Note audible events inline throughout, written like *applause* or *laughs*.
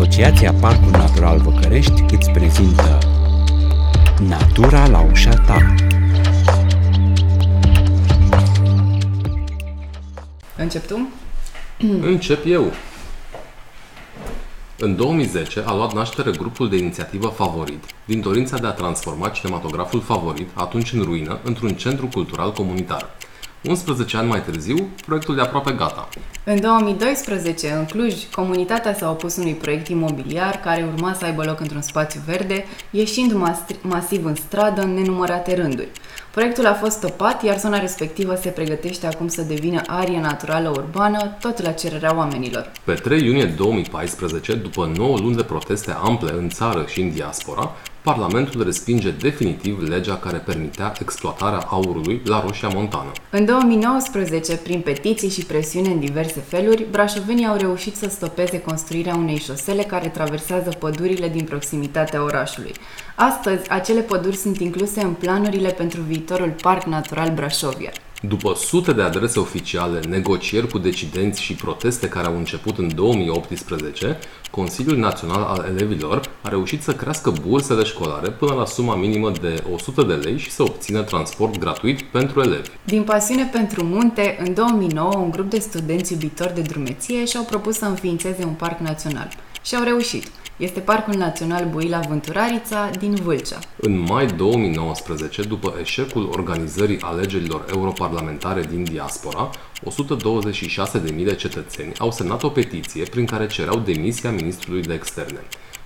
Asociația Parcul Natural Văcărești îți prezintă Natura la ușa ta Încep tu? Încep eu. În 2010 a luat naștere grupul de inițiativă Favorit, din dorința de a transforma cinematograful favorit, atunci în ruină, într-un centru cultural comunitar. 11 ani mai târziu, proiectul e aproape gata. În 2012, în Cluj, comunitatea s-a opus unui proiect imobiliar care urma să aibă loc într-un spațiu verde, ieșind mas- masiv în stradă în nenumărate rânduri. Proiectul a fost stopat, iar zona respectivă se pregătește acum să devină arie naturală urbană, tot la cererea oamenilor. Pe 3 iunie 2014, după 9 luni de proteste ample în țară și în diaspora, Parlamentul respinge definitiv legea care permitea exploatarea aurului la Roșia Montană. În 2019, prin petiții și presiune în diverse feluri, brașovenii au reușit să stopeze construirea unei șosele care traversează pădurile din proximitatea orașului. Astăzi, acele păduri sunt incluse în planurile pentru viitorul Parc Natural Brașovia. După sute de adrese oficiale, negocieri cu decidenți și proteste care au început în 2018, Consiliul Național al Elevilor a reușit să crească bursele școlare până la suma minimă de 100 de lei și să obțină transport gratuit pentru elevi. Din pasiune pentru munte, în 2009, un grup de studenți iubitori de drumeție și-au propus să înființeze un parc național. Și au reușit. Este Parcul Național Buila Vânturarița din Vâlcea. În mai 2019, după eșecul organizării alegerilor europarlamentare din diaspora, 126.000 de cetățeni au semnat o petiție prin care cereau demisia ministrului de externe.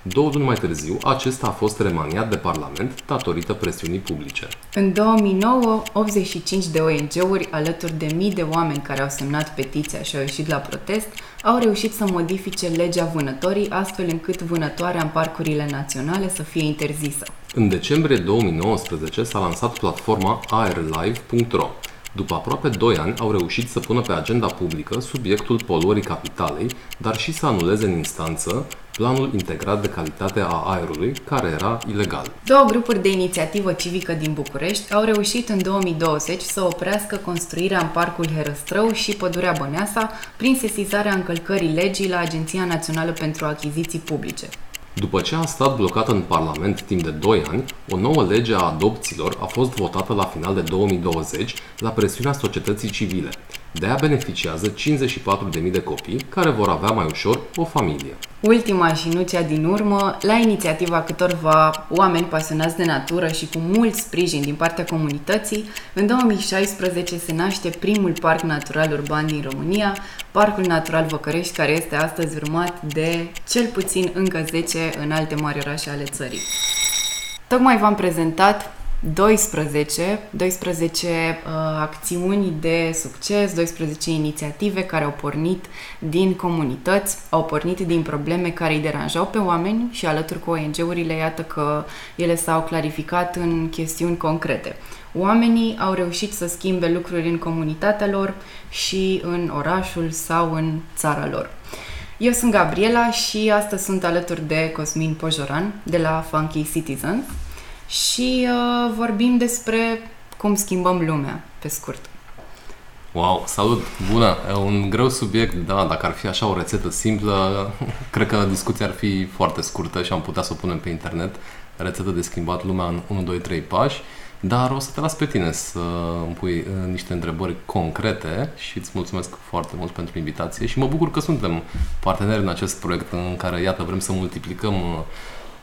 Două luni mai târziu, acesta a fost remaniat de Parlament datorită presiunii publice. În 2009, 85 de ONG-uri, alături de mii de oameni care au semnat petiția și au ieșit la protest, au reușit să modifice legea vânătorii astfel încât vânătoarea în parcurile naționale să fie interzisă. În decembrie 2019 s-a lansat platforma airlive.ro. După aproape 2 ani au reușit să pună pe agenda publică subiectul poluării capitalei, dar și să anuleze în instanță planul integrat de calitate a aerului, care era ilegal. Două grupuri de inițiativă civică din București au reușit în 2020 să oprească construirea în Parcul Herăstrău și Pădurea Băneasa prin sesizarea încălcării legii la Agenția Națională pentru Achiziții Publice. După ce a stat blocată în Parlament timp de 2 ani, o nouă lege a adopțiilor a fost votată la final de 2020 la presiunea societății civile. De aia beneficiază 54.000 de copii care vor avea mai ușor o familie. Ultima și nu cea din urmă, la inițiativa câtorva oameni pasionați de natură și cu mult sprijin din partea comunității, în 2016 se naște primul parc natural urban din România, Parcul Natural Văcărești, care este astăzi urmat de cel puțin încă 10 în alte mari orașe ale țării. Tocmai v-am prezentat 12, 12 uh, acțiuni de succes, 12 inițiative care au pornit din comunități, au pornit din probleme care îi deranjau pe oameni și alături cu ONG-urile, iată că ele s-au clarificat în chestiuni concrete. Oamenii au reușit să schimbe lucruri în comunitatea lor și în orașul sau în țara lor. Eu sunt Gabriela și astăzi sunt alături de Cosmin Pojoran de la Funky Citizen și uh, vorbim despre cum schimbăm lumea, pe scurt. Wow, salut! Bună! E un greu subiect, da, dacă ar fi așa o rețetă simplă, *laughs* cred că discuția ar fi foarte scurtă și am putea să o punem pe internet. Rețetă de schimbat lumea în 1, 2, 3 pași. Dar o să te las pe tine să îmi pui uh, niște întrebări concrete și îți mulțumesc foarte mult pentru invitație și mă bucur că suntem parteneri în acest proiect în care, iată, vrem să multiplicăm uh,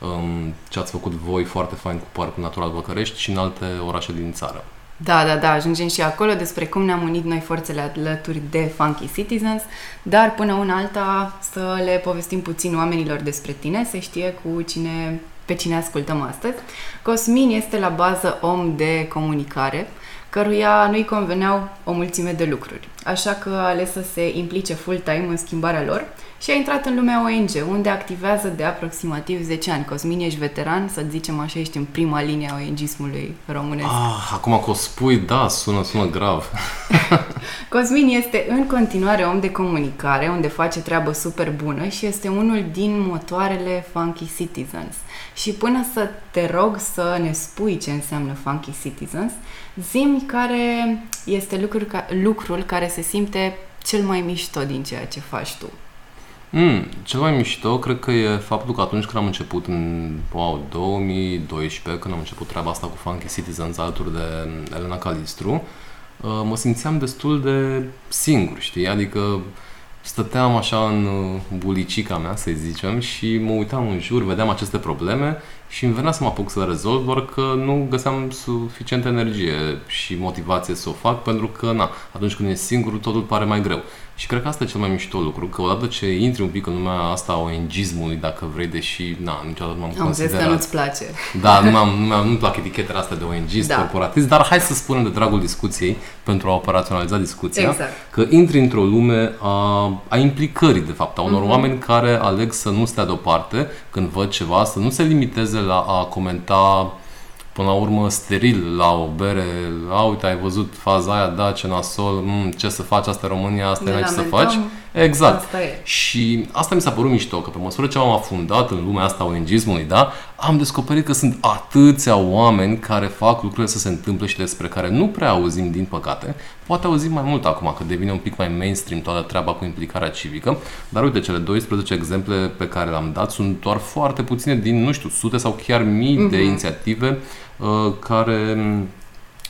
um, ce ați făcut voi foarte fain cu Parcul Natural Băcărești și în alte orașe din țară. Da, da, da, ajungem și acolo despre cum ne-am unit noi forțele alături de Funky Citizens, dar până una alta să le povestim puțin oamenilor despre tine, să știe cu cine, pe cine ascultăm astăzi. Cosmin este la bază om de comunicare, căruia nu-i conveneau o mulțime de lucruri. Așa că a ales să se implice full-time în schimbarea lor și a intrat în lumea ONG, unde activează de aproximativ 10 ani. Cosmin, ești veteran, să zicem așa, ești în prima linie a ONG-ismului românesc. Ah, acum că o spui, da, sună, sună grav. *laughs* Cosmin este în continuare om de comunicare, unde face treabă super bună și este unul din motoarele Funky Citizens. Și până să te rog să ne spui ce înseamnă Funky Citizens, zimi care este lucrul, ca, lucrul care se simte cel mai mișto din ceea ce faci tu. Mm, cel mai mișto cred că e faptul că atunci când am început în wow, 2012, când am început treaba asta cu Funky Citizens alături de Elena Calistru, uh, mă simțeam destul de singur, știi? Adică stăteam așa în uh, bulicica mea, să zicem, și mă uitam în jur, vedeam aceste probleme și îmi venea să mă apuc să le rezolv, doar că nu găseam suficientă energie și motivație să o fac, pentru că, na, atunci când e singur, totul pare mai greu. Și cred că asta e cel mai mișto lucru, că odată ce intri un pic în lumea asta a ONG-ismului, dacă vrei, deși, na, niciodată nu m-am Am considerat... zis că nu-ți place. Da, nu am nu am nu-mi plac etichetele astea de ONG, Da. corporatist, dar hai să spunem de dragul discuției, pentru a operaționaliza discuția, Exact. că intri într-o lume a, a implicării, de fapt, a unor Mhm. oameni care aleg să nu stea deoparte când văd ceva, să nu se limiteze la a comenta până la urmă steril la o bere, a, uite, ai văzut faza aia, da, ce nasol, mm, ce să faci, asta e România, asta Ne e ce să lamentăm, faci. Exact. asta e. Și asta mi s-a părut mișto, că pe măsură ce am afundat în lumea asta a ONG-ismului, da, am descoperit că sunt atâția oameni care fac lucrurile să se întâmple și despre care nu prea auzim, din păcate. Poate auzim mai mult acum, că devine un pic mai mainstream toată treaba cu implicarea civică, dar uite, cele 12 exemple pe care le-am dat sunt doar foarte puține din, nu știu, sute sau chiar mii de inițiative uh, care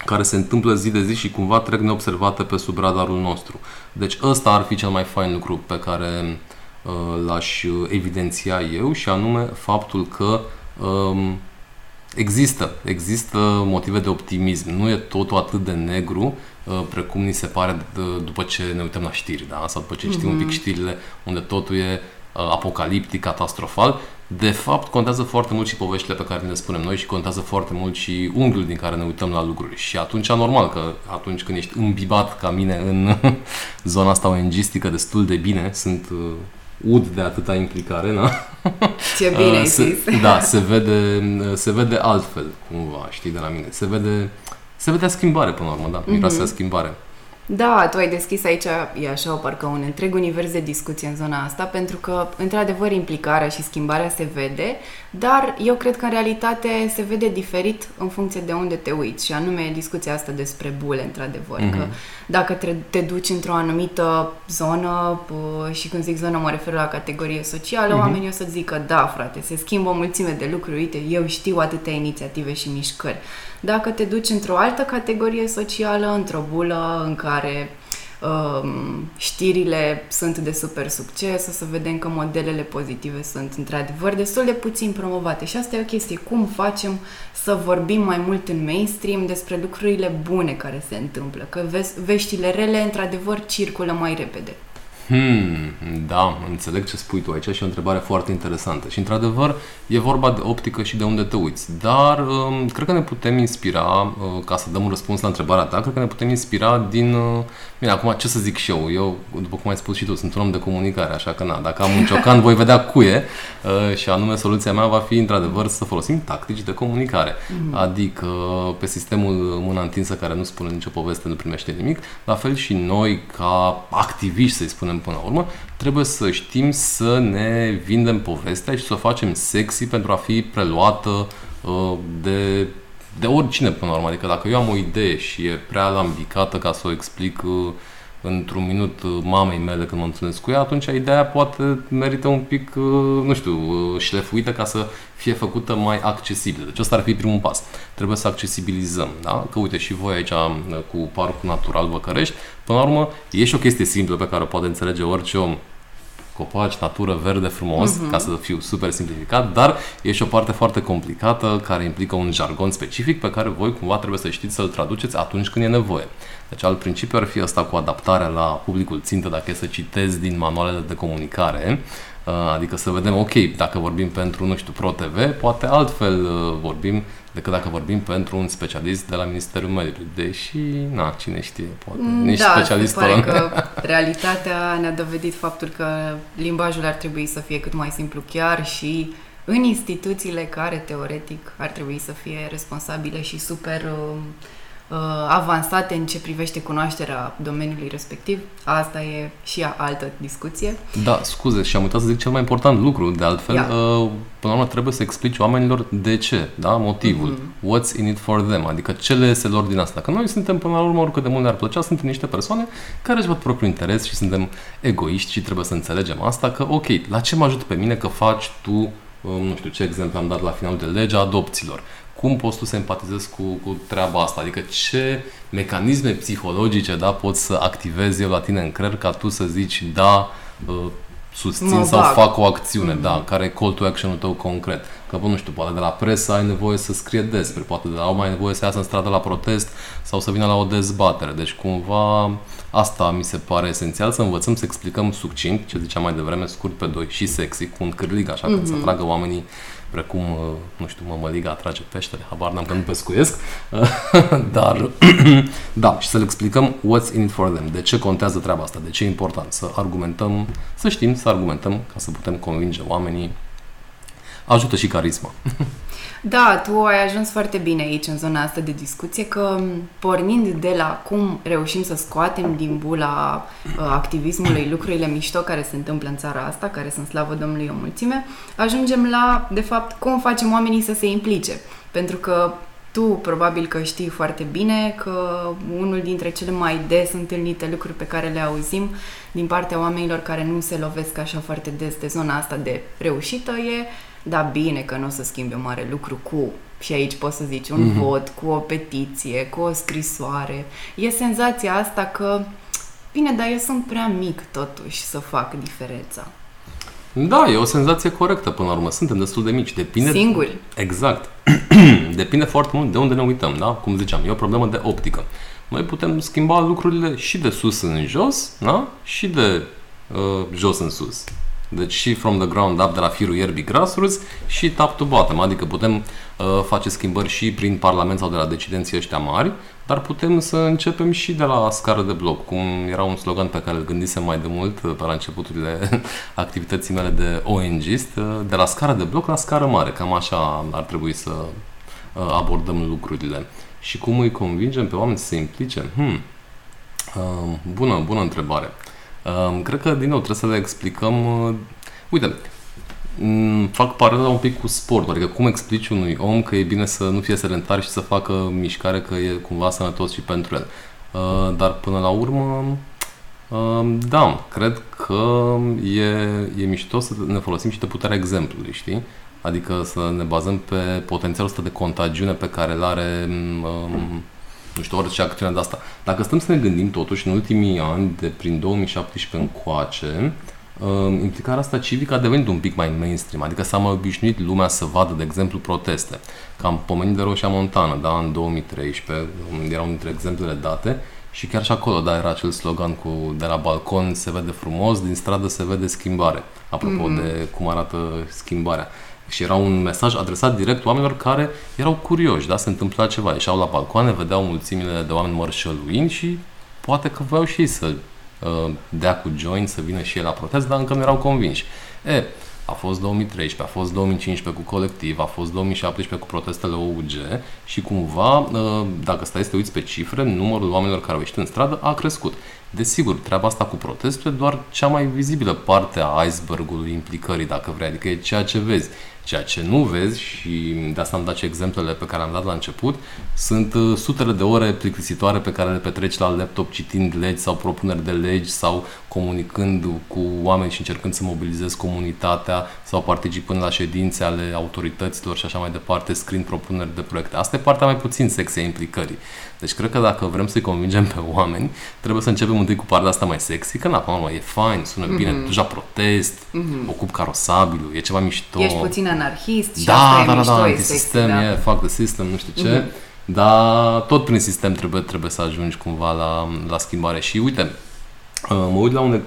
care se întâmplă zi de zi și cumva trec neobservate pe sub radarul nostru. Deci ăsta ar fi cel mai fain lucru pe care uh, l-aș uh, evidenția eu și anume faptul că um, există, există motive de optimism. Nu e totul atât de negru uh, precum ni se pare d- după ce ne uităm la știri, da? Sau după ce știm un pic știrile unde totul e uh, apocaliptic, catastrofal. De fapt, contează foarte mult și poveștile pe care ne le spunem noi și contează foarte mult și unghiul din care ne uităm la lucruri. Și atunci, normal că atunci când ești îmbibat ca mine în *laughs* zona asta ONG-istică destul de bine, sunt uh, ud de atâta implicare, na? *laughs* Ce bine *laughs* ai se, zis. Da, se vede, se vede altfel, cumva, știi, de la mine. Se vede, se vede schimbare, până la urmă, da, miroase Mhm. mm-hmm. schimbare. Da, tu ai deschis aici, e așa, parcă un întreg univers de discuție în zona asta, pentru că, într-adevăr, implicarea și schimbarea se vede, dar eu cred că, în realitate, se vede diferit în funcție de unde te uiți, și anume discuția asta despre bule, într-adevăr, mm-hmm. că dacă te, te duci într-o anumită zonă, p- și când zic zonă mă refer la categorie socială, mm-hmm. oamenii o să zică, da, frate, se schimbă o mulțime de lucruri, uite, eu știu atâtea inițiative și mișcări. Dacă te duci într-o altă categorie socială, într-o bulă în care um, știrile sunt de super succes, o să vedem că modelele pozitive sunt într-adevăr destul de puțin promovate și asta e o chestie. Cum facem să vorbim mai mult în mainstream despre lucrurile bune care se întâmplă? Că vezi, veștile rele într-adevăr circulă mai repede. Hmm, da, înțeleg ce spui tu aici și e o întrebare foarte interesantă. Și într-adevăr e vorba de optică și de unde te uiți. Dar um, cred că ne putem inspira, uh, ca să dăm un răspuns la întrebarea ta, cred că ne putem inspira din... Uh, bine, acum ce să zic și eu? Eu, după cum ai spus și tu, sunt un om de comunicare, așa că na, dacă am un ciocan voi vedea cuie uh, și anume soluția mea va fi într-adevăr să folosim tactici de comunicare. Adică pe sistemul mâna întinsă care nu spune nicio poveste, nu primește nimic, la fel și noi ca activiști, să-i spunem până la urmă, trebuie să știm să ne vindem povestea și să o facem sexy pentru a fi preluată uh, de, de oricine până la urmă. Adică dacă eu am o idee și e prea lambicată ca să o explic uh, într-un minut uh, mamei mele când mă întâlnesc cu ea, atunci ideea poate merită un pic, uh, nu știu, uh, șlefuită ca să fie făcută mai accesibilă. Deci ăsta ar fi primul pas. Trebuie să accesibilizăm, da? Că uite și voi aici uh, cu Parcul Natural Văcărești, până la urmă e și o chestie simplă pe care o poate înțelege orice om copaci, natură, verde, frumos, Mhm. uh-huh. ca să fiu super simplificat, dar e și o parte foarte complicată care implică un jargon specific pe care voi cumva trebuie să știți să-l traduceți atunci când e nevoie. Deci alt principiu ar fi ăsta cu adaptarea la publicul țintă, dacă e să citezi din manualele de comunicare, uh, adică să vedem, ok, dacă vorbim pentru, nu știu, Pro TV, poate altfel uh, vorbim decât dacă vorbim pentru un specialist de la Ministerul Mediului. Deși, na, cine știe, poate, nici da, specialistul se pare ăla. că realitatea ne-a dovedit faptul că limbajul ar trebui să fie cât mai simplu chiar și în instituțiile care teoretic ar trebui să fie responsabile și super uh, uh, avansate în ce privește cunoașterea domeniului respectiv. Asta e și altă discuție. Da, scuze, și am uitat să zic cel mai important lucru, de altfel, Ia. uh, până la urmă trebuie să explici oamenilor de ce, da, motivul, mm-hmm. what's in it for them, adică ce le este lor din asta. Că noi suntem, până la urmă, oricât de mult ne-ar plăcea, suntem niște persoane care își văd propriul interes și suntem egoiști și trebuie să înțelegem asta, că, ok, la ce mă ajută pe mine că faci tu, uh, nu știu ce exemplu am dat la finalul de legea adopțiilor, cum poți tu să empatizezi cu, cu treaba asta? Adică ce mecanisme psihologice da, poți să activezi eu la tine în creier ca tu să zici da, uh, susțin Mă sau bag. fac o acțiune, mm-hmm. da, care e call to action-ul tău concret. Că, bă, nu știu, poate de la presă ai nevoie să scrie despre, poate de la om ai nevoie să iasă în stradă la protest sau să vină la o dezbatere. Deci, cumva, asta mi se pare esențial, să învățăm să explicăm succint, ce ziceam mai devreme, scurt pe doi și sexy, cu un cârlig, așa, mm-hmm. când să atragă oamenii precum, uh, nu știu, mămăliga atrage peștele, habar n-am că nu pescuiesc, *laughs* dar, *clears throat* da, și să le explicăm what's in it for them, de ce contează treaba asta, de ce e important, să argumentăm, să știm să argumentăm ca să putem convinge oamenii. Ajută și carisma. *laughs* Da, tu ai ajuns foarte bine aici în zona asta de discuție că m, pornind de la cum reușim să scoatem din bula uh, activismului *clears throat* lucrurile mișto care se întâmplă în țara asta, care sunt slavă Domnului o mulțime, ajungem la, de fapt, cum facem oamenii să se implice. Pentru că tu probabil că știi foarte bine că unul dintre cele mai des întâlnite lucruri pe care le auzim din partea oamenilor care nu se lovesc așa foarte des de zona asta de reușită e da, bine că nu o să schimbe mare lucru cu, și aici poți să zici, un mm-hmm. vot, cu o petiție, cu o scrisoare. E senzația asta că, bine, dar eu sunt prea mic totuși să fac diferența. Da, e o senzație corectă până la urmă. Suntem destul de mici. Depinde... Singuri. Exact. *clears throat* Depinde foarte mult de unde ne uităm, da? Cum ziceam, e o problemă de optică. Noi putem schimba lucrurile și de sus în jos, da? Și de uh, jos în sus. Deci și from the ground up, de la firul ierbii grassroots și top to bottom, adică putem uh, face schimbări și prin parlament sau de la decidenții ăștia mari, dar putem să începem și de la scară de bloc, cum era un slogan pe care îl gândisem mai de mult uh, pe la începuturile *laughs* activității mele de ONGist, uh, de la scară de bloc la scară mare, cam așa ar trebui să uh, abordăm lucrurile. Și cum îi convingem pe oameni să se implice? Hmm. Uh, bună, bună întrebare. Uh, cred că, din nou, trebuie să le explicăm... Uh, uite, m, fac paralela un pic cu sportul, adică cum explici unui om că e bine să nu fie sedentar și să facă mișcare, că e cumva sănătos și pentru el. Uh, dar până la urmă, uh, da, cred că e, e mișto să ne folosim și de puterea exemplului, știi? Adică să ne bazăm pe potențialul ăsta de contagiune pe care îl are um, nu știu, orice acțiune de asta. Dacă stăm să ne gândim totuși în ultimii ani, de prin 2017 încoace, um, implicarea asta civică a devenit un pic mai mainstream, adică s-a mai obișnuit lumea să vadă, de exemplu, proteste. Că am pomenit de Roșia Montană, da, în 2013, era unul dintre exemplele date, și chiar și acolo, da, era acel slogan cu de la balcon se vede frumos, din stradă se vede schimbare. Apropo mm-hmm. de cum arată schimbarea. Și era un mesaj adresat direct oamenilor care erau curioși, da, se întâmpla ceva. Ieșeau la balcoane, vedeau mulțimile de oameni mărșăluind și poate că voiau și ei să uh, dea cu join, să vină și ei la protest, dar încă nu erau convinși. E, a fost 2013, a fost 2015 cu colectiv, a fost 2017 cu protestele OUG și cumva, uh, dacă stai să te uiți pe cifre, numărul oamenilor care au ieșit în stradă a crescut. Desigur, treaba asta cu protestele doar cea mai vizibilă parte a icebergului implicării, dacă vrei, adică e ceea ce vezi. Ceea ce nu vezi și de asta am dat și exemplele pe care am dat la început, sunt uh, sutele de ore plictisitoare pe care le petreci la laptop citind legi sau propuneri de legi sau comunicând cu oameni și încercând să mobilizezi comunitatea sau participând la ședințe ale autorităților și așa mai departe, scriind propuneri de proiecte. Asta e partea mai puțin sexy a implicării. Deci cred că dacă vrem să-i convingem pe oameni, trebuie să începem întâi cu partea asta mai sexy, că na, până la urmă, e fain, sună mm-hmm. bine, deja protest, mm-hmm. ocup carosabilul, e ceva mișto. Ești puțin anarhist și da, asta da, e da, mișto, da, e antisistem, sexy, da. e, fuck the system, nu știu ce. Mm-hmm. Dar tot prin sistem trebuie, trebuie să ajungi cumva la, la schimbare. Și uite, uh, mă uit la un,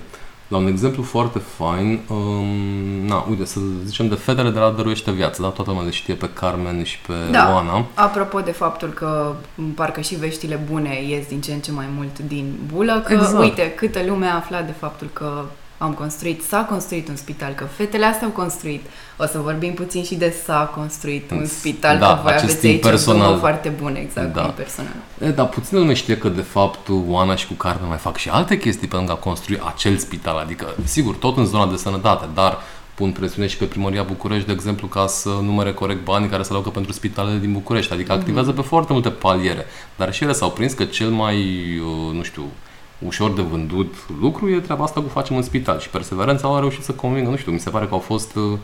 la un exemplu foarte fain. Um, na, uite, să zicem de fetele de la Dăruiește Viață, da? Toată lumea le știe pe Carmen și pe Da, Oana. apropo de faptul că m, parcă și veștile bune ies din ce în ce mai mult din bulă, că Exact. uite câtă lume a aflat de faptul că am construit, s-a construit un spital, că fetele astea au construit. O să vorbim puțin și de s-a construit un spital, Da, că voi acest aveți timp aici personal. o foarte bun, exact, Da. da. personal. E, dar puțin lume știe că, de fapt, Oana și cu Carmen mai fac și alte chestii pentru a construi acel spital. Adică, sigur, tot în zona de sănătate, dar pun presiune și pe Primăria București, de exemplu, ca să numere corect banii care se alocă pentru spitalele din București. Adică activează pe foarte multe paliere. Dar și ele s-au prins că cel mai, uh, nu știu, ușor de vândut lucru e treaba asta cu facem în spital. Și perseverența au reușit să convingă, nu știu, mi se pare că au fost uh,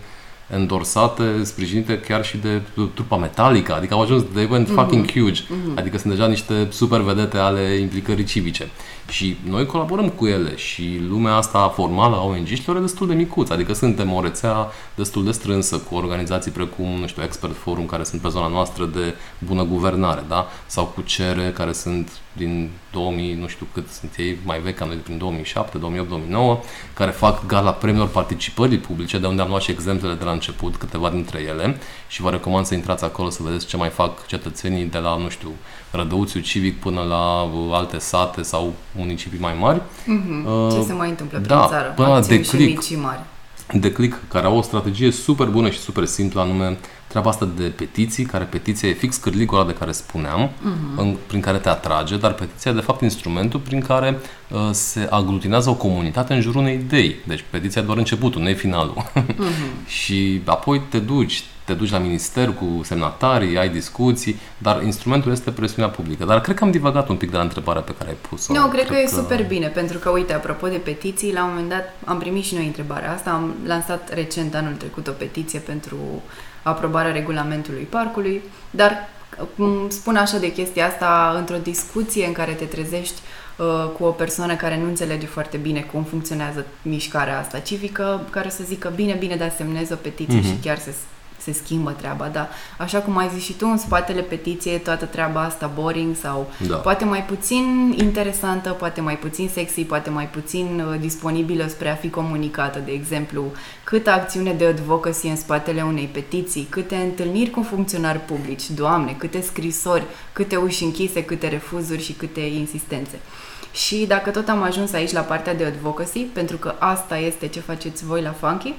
endorsate, sprijinite chiar și de trupa Metallica, adică au ajuns, they went fucking huge, adică sunt deja niște super vedete ale implicării civice. Și noi colaborăm cu ele și lumea asta formală a ONG-știlor e destul de micuță, adică suntem o rețea destul de strânsă cu organizații precum, nu știu, Expert Forum, care sunt pe zona noastră de bună guvernare, da? Sau cu CERE, care sunt din 2000, nu știu cât sunt ei, mai vechi, ca noi prin 2007, 2008, 2009, care fac gala premiilor participării publice, de unde am luat și exemplele de la început, câteva dintre ele, și vă recomand să intrați acolo să vedeți ce mai fac cetățenii de la, nu știu, Rădăuțiu Civic până la uh, alte sate sau municipii mai mari. Uh, Ce se mai întâmplă prin da, țară? până la Acțiuni și declic. mici și mari. Declic, care au o strategie super bună și super simplă, anume treaba asta de petiții, care petiția e fix cârligul ăla de care spuneam, uh-huh. în, prin care te atrage, dar petiția e de fapt instrumentul prin care uh, se aglutinează o comunitate în jurul unei idei. Deci petiția e doar începutul, nu e finalul. Uh-huh. *laughs* și apoi te duci, te duci la minister cu semnatarii, ai discuții, dar instrumentul este presiunea publică. Dar cred că am divagat un pic de la întrebarea pe care ai pus-o. Nu, cred că e super bine, pentru că, uite, apropo de petiții, la un moment dat am primit și noi întrebarea asta, am lansat recent anul trecut o petiție pentru aprobarea regulamentului parcului, dar cum spun așa de chestia asta, într-o discuție în care te trezești uh, cu o persoană care nu înțelege foarte bine cum funcționează mișcarea asta civică, care să zică bine, bine, dar semnez o petiție mm-hmm. și chiar se se schimbă treaba, da. Așa cum ai zis și tu, în spatele petiției toată treaba asta boring sau Da. poate mai puțin interesantă, poate mai puțin sexy, poate mai puțin uh, disponibilă spre a fi comunicată, de exemplu, câtă acțiune de advocacy în spatele unei petiții, câte întâlniri cu funcționari publici, doamne, câte scrisori, câte uși închise, câte refuzuri și câte insistențe. Și dacă tot am ajuns aici la partea de advocacy, pentru că asta este ce faceți voi la Funky,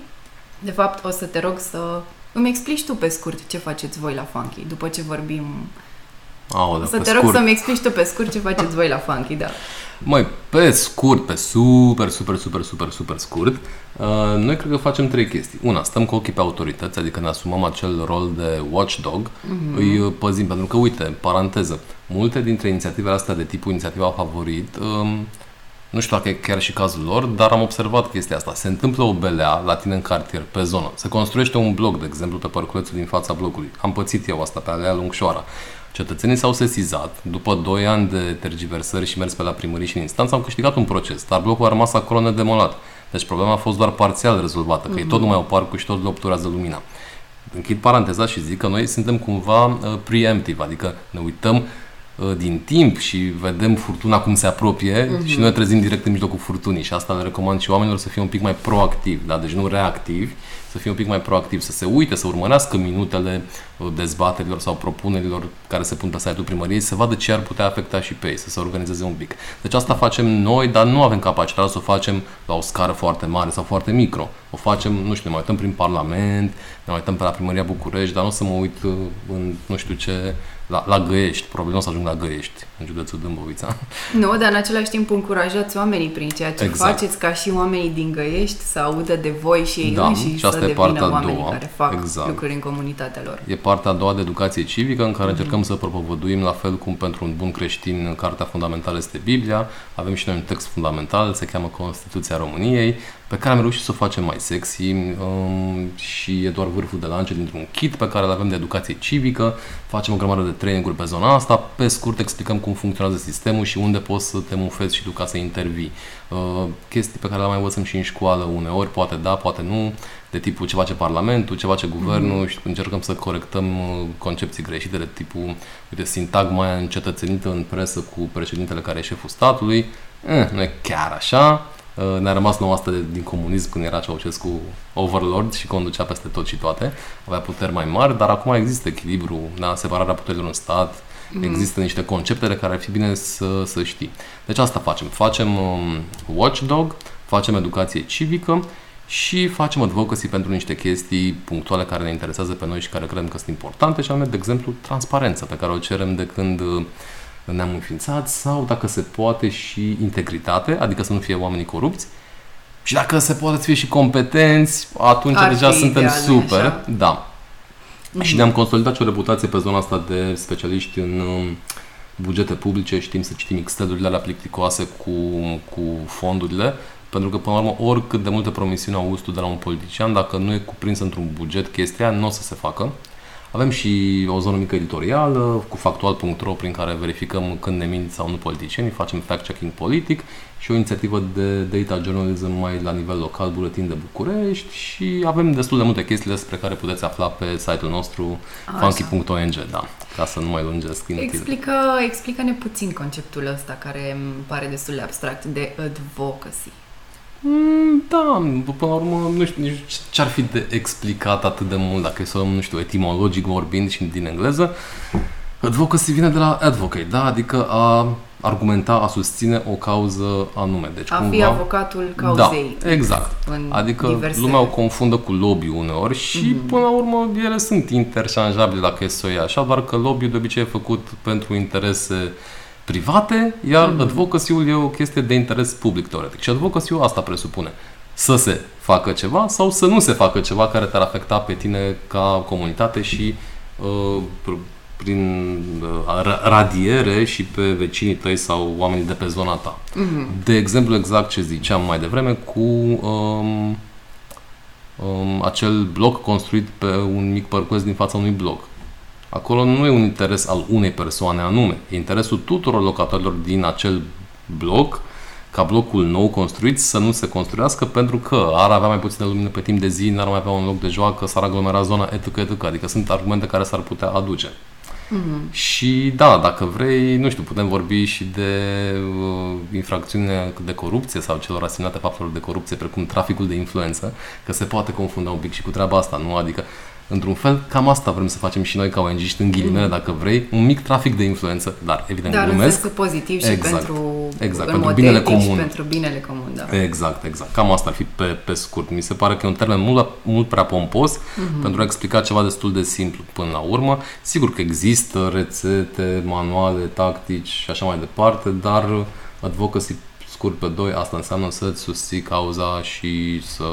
de fapt o să te rog să îmi explici tu pe scurt ce faceți voi la Funky, după ce vorbim... Aoleu, Să pe te rog scurt. să-mi explici tu pe scurt ce faceți voi la Funky, da. Măi, pe scurt, pe super, super, super, super, super scurt, uh, noi cred că facem trei chestii. Una, stăm cu ochii pe autorități, adică ne asumăm acel rol de watchdog, mm-hmm. îi uh, păzim, pentru că, uite, paranteză, multe dintre inițiativele astea de tipul inițiativa favorit, um, nu știu dacă e chiar și cazul lor, dar am observat chestia asta. Se întâmplă o belea la tine în cartier, pe zonă. Se construiește un bloc, de exemplu, pe parculețul din fața blocului. Am pățit eu asta pe alea Lungșoara. Cetățenii s-au sesizat, după 2 ani de tergiversări și mers pe la primărie și în instanță, au câștigat un proces, dar blocul a rămas acolo nedemolat. Deci problema a fost doar parțial rezolvată, că mm-hmm. ei tot nu mai au parcul și tot le obturează lumina. Închid paranteza și zic că noi suntem cumva uh, preemptive, adică ne uităm uh, din timp și vedem furtuna cum se apropie mm-hmm. și noi trezim direct în mijlocul furtunii și asta le recomand și oamenilor să fie un pic mai proactivi, da? deci nu reactivi, să fie un pic mai proactiv, să se uite, să urmărească minutele uh, dezbaterilor sau propunerilor care se pun pe site-ul primăriei, să vadă ce ar putea afecta și pe ei, să se organizeze un pic. Deci asta facem noi, dar nu avem capacitatea să o facem la o scară foarte mare sau foarte micro. O facem, nu știu, ne mai uităm prin Parlament, ne mai uităm pe la Primăria București, dar nu o să mă uit uh, în nu știu ce, la, la Găiești, probabil nu o să ajung la Găiești, în județul Dâmbovița. Nu, dar în același timp încurajați oamenii prin ceea ce Exact. faceți ca și oamenii din Găiești să audă de voi și ei Da, înșiși și să asta e devină partea a oamenii doua. care fac Exact. lucruri în comunitatea lor. E partea a doua de educație civică în care încercăm să propovăduim la fel cum pentru un bun creștin Cartea Fundamentală este Biblia. Avem și noi un text fundamental, se cheamă Constituția României, pe care am reușit să o facem mai sexy um, și e doar vârful de lance dintr-un kit pe care îl avem de educație civică. Facem o grămadă de traininguri pe zona asta. Pe scurt explicăm cum funcționează sistemul și unde poți să te mufezi și tu ca să intervii. Uh, chestii pe care le mai învățăm și în școală uneori, poate da, poate nu, de tipul ce face Parlamentul, ce face Guvernul mm-hmm. și încercăm să corectăm uh, concepții greșite de tipul, uite, sintagma aia încetățenită în presă cu președintele care e șeful statului, eh, nu e chiar așa, Uh, ne-a rămas nouă asta de- din comunism când era Ceaușescu overlord și conducea peste tot și toate, avea puteri mai mari, dar acum există echilibru, da, separarea puterilor în stat, mm. există niște concepte de care ar fi bine să, să știi. Deci asta facem. Facem um, watchdog, facem educație civică și facem advocacy pentru niște chestii punctuale care ne interesează pe noi și care credem că sunt importante și anume, de exemplu, transparență pe care o cerem de când uh, ne-am înființat sau, dacă se poate, și integritate, adică să nu fie oamenii corupți și dacă se poate să fie și competenți, atunci Ar deja fi suntem ideal, nu-i super. așa? Da. Și ne-am consolidat și o reputație pe zona asta de specialiști în um, bugete publice, știm să citim Excel-urile alea plicticoase cu, cu fondurile, pentru că, până la urmă, oricât de multe promisiuni auzi tu de la un politician, dacă nu e cuprins într-un buget chestia, nu o să se facă. Avem și o zonă mică editorială cu factual.ro prin care verificăm când ne mint sau nu politicienii, facem fact-checking politic și o inițiativă de data journalism mai la nivel local, buletin de București și avem destul de multe chestii despre care puteți afla pe site-ul nostru Așa. funky.ong, da, ca să nu mai lungesc inutil. Explică, explică-ne puțin conceptul ăsta care îmi pare destul de abstract de advocacy. Mm, Da, până la urmă, nu știu nici ce ar fi de explicat atât de mult, dacă e să luăm, nu știu, etimologic vorbind și din engleză. Advocacy vine de la advocate, da? Adică a argumenta, a susține o cauză anume. Deci, A fi cumva, avocatul cauzei. Da, exact. în Adică diverse- lumea o confundă cu lobby uneori și Mhm. până la urmă ele sunt interșanjabile dacă e să o iei așa, doar că lobby de obicei e făcut pentru interese private, iar Mhm. advocacy-ul e o chestie de interes public teoretic. Și advocacy-ul asta presupune. Să se facă ceva sau să nu se facă ceva care te-ar afecta pe tine ca comunitate și uh, pr- prin uh, ra- radiere și pe vecinii tăi sau oamenii de pe zona ta. Mhm. De exemplu, exact ce ziceam mai devreme cu um, um, acel bloc construit pe un mic parcurs din fața unui bloc. Acolo nu e un interes al unei persoane anume, e interesul tuturor locatorilor din acel bloc ca blocul nou construit să nu se construiască pentru că ar avea mai puțină lumină pe timp de zi, n-ar mai avea un loc de joacă, s-ar aglomera zona, etc., etc. Adică sunt argumente care s-ar putea aduce. Mhm. Și da, dacă vrei, nu știu, putem vorbi și de uh, infracțiune de corupție sau celor asimilate faptelor de corupție, precum traficul de influență, că se poate confunda un pic și cu treaba asta, nu? Adică, într-un fel, cam asta vrem să facem și noi ca ong în ghilimele, dacă vrei, un mic trafic de influență, dar evident Dar în glumesc. sensul pozitiv și Exact. pentru, Exact, în pentru mod binele etic și comun. pentru binele comun, da. Exact, exact. Cam asta ar fi pe, pe scurt. Mi se pare că e un termen mult, mult prea pompos Mhm. pentru a explica ceva destul de simplu până la urmă. Sigur că există rețete, manuale, tactici și așa mai departe, dar advocacy scurt pe doi, asta înseamnă să-ți susții cauza și să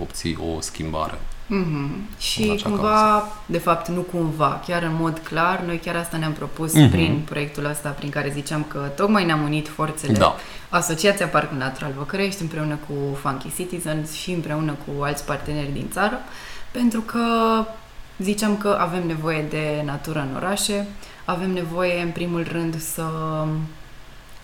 obții o schimbare. Mhm. În Și acea cumva, de fapt nu cumva, chiar în mod clar, noi chiar asta ne-am propus Mhm. prin proiectul ăsta prin care ziceam că tocmai ne-am unit forțele. Da. Asociația Parcul Natural Văcărești împreună cu Funky Citizens și împreună cu alți parteneri din țară, pentru că ziceam că avem nevoie de natură în orașe, avem nevoie în primul rând să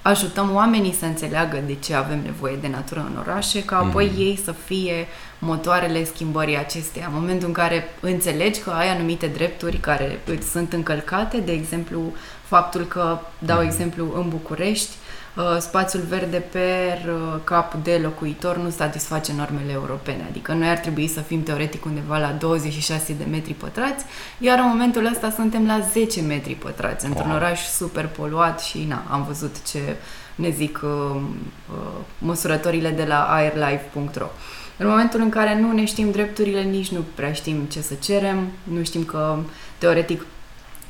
ajutăm oamenii să înțeleagă de ce avem nevoie de natură în orașe, ca apoi Mhm. ei să fie motoarele schimbării acesteia. În momentul în care înțelegi că ai anumite drepturi care îți sunt încălcate, de exemplu, faptul că, dau exemplu, în București, uh, spațiul verde per uh, cap de locuitor nu satisface normele europene. Adică noi ar trebui să fim teoretic undeva la 26 de metri pătrați, iar în momentul ăsta suntem la 10 metri pătrați, într-un Wow. oraș super poluat și na, am văzut ce ne zic uh, uh, măsurătorile de la airlife.ro. În momentul în care nu ne știm drepturile, nici nu prea știm ce să cerem, nu știm că, teoretic,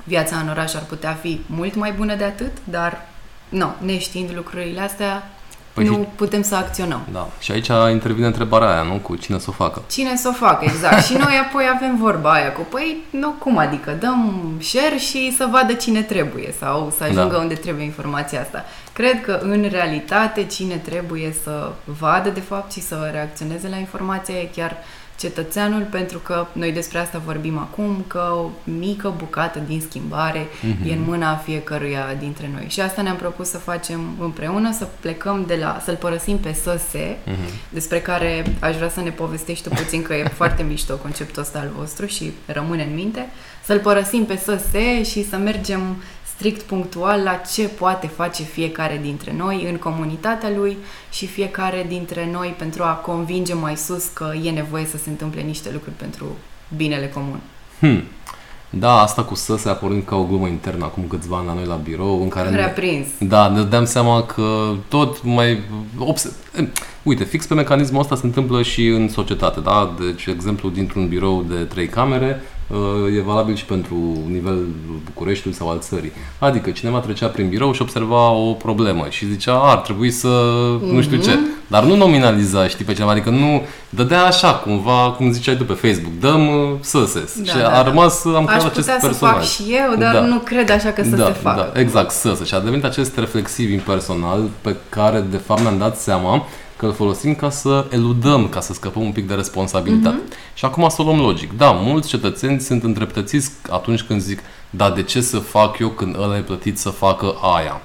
viața în oraș ar putea fi mult mai bună de atât, dar, nu, neștiind lucrurile astea, Păi nu și- putem să acționăm. Da. Și aici intervine întrebarea aia, nu? Cu cine să o facă. Cine să o facă, exact. și noi apoi avem vorba aia cu, păi, nu, cum adică, dăm share și să vadă cine trebuie sau să ajungă Da. unde trebuie informația asta. Cred că, în realitate, cine trebuie să vadă, de fapt, și să reacționeze la informația e chiar cetățeanul, pentru că noi despre asta vorbim acum, că o mică bucată din schimbare Mhm. e în mâna fiecăruia dintre noi. Și asta ne-am propus să facem împreună, să plecăm de la, să-l părăsim pe SSE, Mhm. despre care aș vrea să ne povestești tu puțin, că e *laughs* foarte mișto conceptul ăsta al vostru și rămâne în minte, să-l părăsim pe SSE și să mergem strict punctual la ce poate face fiecare dintre noi în comunitatea lui și fiecare dintre noi pentru a convinge mai sus că e nevoie să se întâmple niște lucruri pentru binele comun. Hmm. Da, asta cu să se a pornit ca o glumă internă acum câțiva ani la noi la birou, în care... Prea ne- prins. Da, ne dăm seama că tot mai... Obse... Uite, fix pe mecanismul ăsta se întâmplă și în societate, da? Deci, exemplu, dintr-un birou de trei camere uh, e valabil și pentru nivelul Bucureștiului sau al țării. Adică cineva trecea prin birou și observa o problemă și zicea, "A, ar trebui să nu știu ce. Dar nu nominaliza, știi, pe cineva, adică nu dădea așa, cumva, cum ziceai tu pe Facebook, dăm uh, săses. Da, și da, a da. rămas, am Aș creat acest putea să personaj. fac și eu, dar Da. nu cred așa că să da, se facă. Da, exact, să, să. Și a devenit acest reflexiv impersonal pe care, de fapt, ne-am dat seama că îl folosim ca să eludăm, ca să scăpăm un pic de responsabilitate. Mm-hmm. Și acum să o luăm logic. Da, mulți cetățeni sunt îndreptățiți atunci când zic, da, de ce să fac eu când ăla e plătit să facă aia?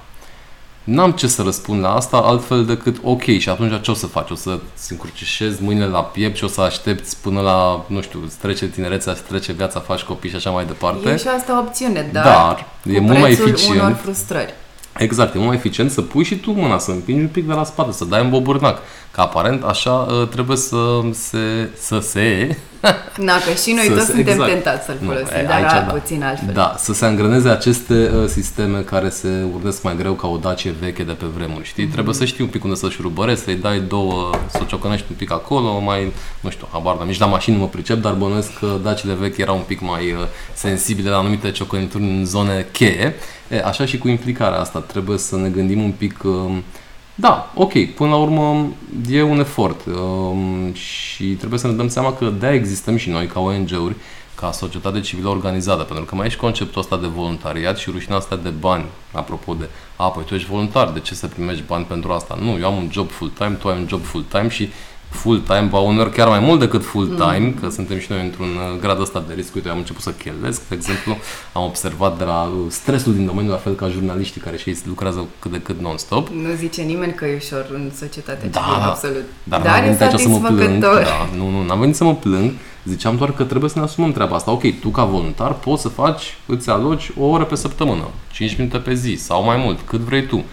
N-am ce să răspund la asta altfel decât ok și atunci ce o să faci? O să-ți încrucișezi mâinile la piept și o să aștepți până la, nu știu, îți trece tinerețea, îți trece viața, faci copii și așa mai departe. E și asta o opțiune, dar, Dar e cu mult mai prețul eficient. unor frustrări. Exact, e mult mai eficient să pui și tu mâna, să împingi un pic de la spate, să dai în boburnac. Că aparent așa uh, trebuie să se, să se *laughs* Na, că și noi Să toți se- suntem exact. tentați să-l Nu, folosim, e, dar aici a, da. puțin altfel. Da, să se angreneze aceste uh, sisteme care se urnesc mai greu ca o dacie veche de pe vremuri, știi? Mhm. Trebuie să știi un pic unde să șurubărești, să-i dai două, să o ciocănești un pic acolo, mai, nu știu, habar, dar nici la mașini nu mă pricep, dar bănuiesc că dacile vechi erau un pic mai uh, sensibile la anumite ciocănituri în zone cheie. E, așa și cu implicarea asta, trebuie să ne gândim un pic uh, da, ok, până la urmă e un efort um, și trebuie să ne dăm seama că de existăm și noi ca ONG-uri, ca societate civilă organizată, pentru că mai e și conceptul ăsta de voluntariat și rușina asta de bani, apropo de, a, păi tu ești voluntar, de ce să primești bani pentru asta? Nu, eu am un job full-time, tu ai un job full-time și full-time, ba uneori chiar mai mult decât full-time, mm. că suntem și noi într-un uh, grad ăsta de risc. Uite, eu am început să cheltuiesc, de exemplu, am observat de la uh, stresul din domeniu, la fel ca jurnaliștii care și ei lucrează cât de cât non-stop. Nu zice nimeni că e ușor în societatea Da, civilă, absolut. Dar, Dar n-am e venit aici să mă plâng. satisfăcător. Da, nu, nu, n-am venit să mă plâng. Ziceam doar că trebuie să ne asumăm treaba asta. Ok, tu ca voluntar poți să faci, îți aloci o oră pe săptămână, 5 minute pe zi sau mai mult, cât vrei tu.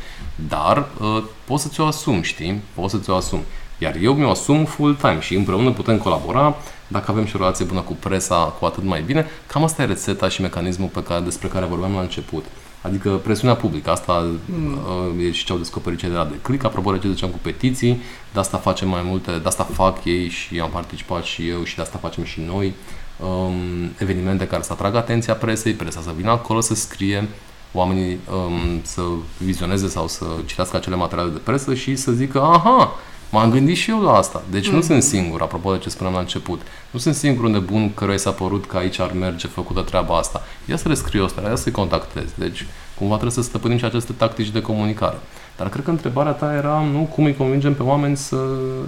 Dar uh, poți să ți-o asumi, știi? Poți să ți-o asumi. Iar eu mi-o asum full-time și împreună putem colabora. Dacă avem și o relație bună cu presa, cu atât mai bine. Cam asta e rețeta și mecanismul pe care, despre care vorbeam la început. Adică presiunea publică, asta mm. e și ce au descoperit cei de la de click, apropo de ce ziceam cu petiții, de asta facem mai multe, de asta fac ei și am participat și eu și de asta facem și noi um, evenimente care să atragă atenția presei, presa să vină acolo să scrie, oamenii um, să vizioneze sau să citească acele materiale de presă și să zică, aha, m-am gândit și eu la asta. Deci nu sunt singur, apropo de ce spuneam la început. Nu sunt singurul nebun căruia i s-a părut că aici ar merge făcută treaba asta. Ia să le scriu asta, ia să-i contactez. Deci, cumva trebuie să stăpânim și aceste tactici de comunicare. Dar cred că întrebarea ta era, nu, cum îi convingem pe oameni să,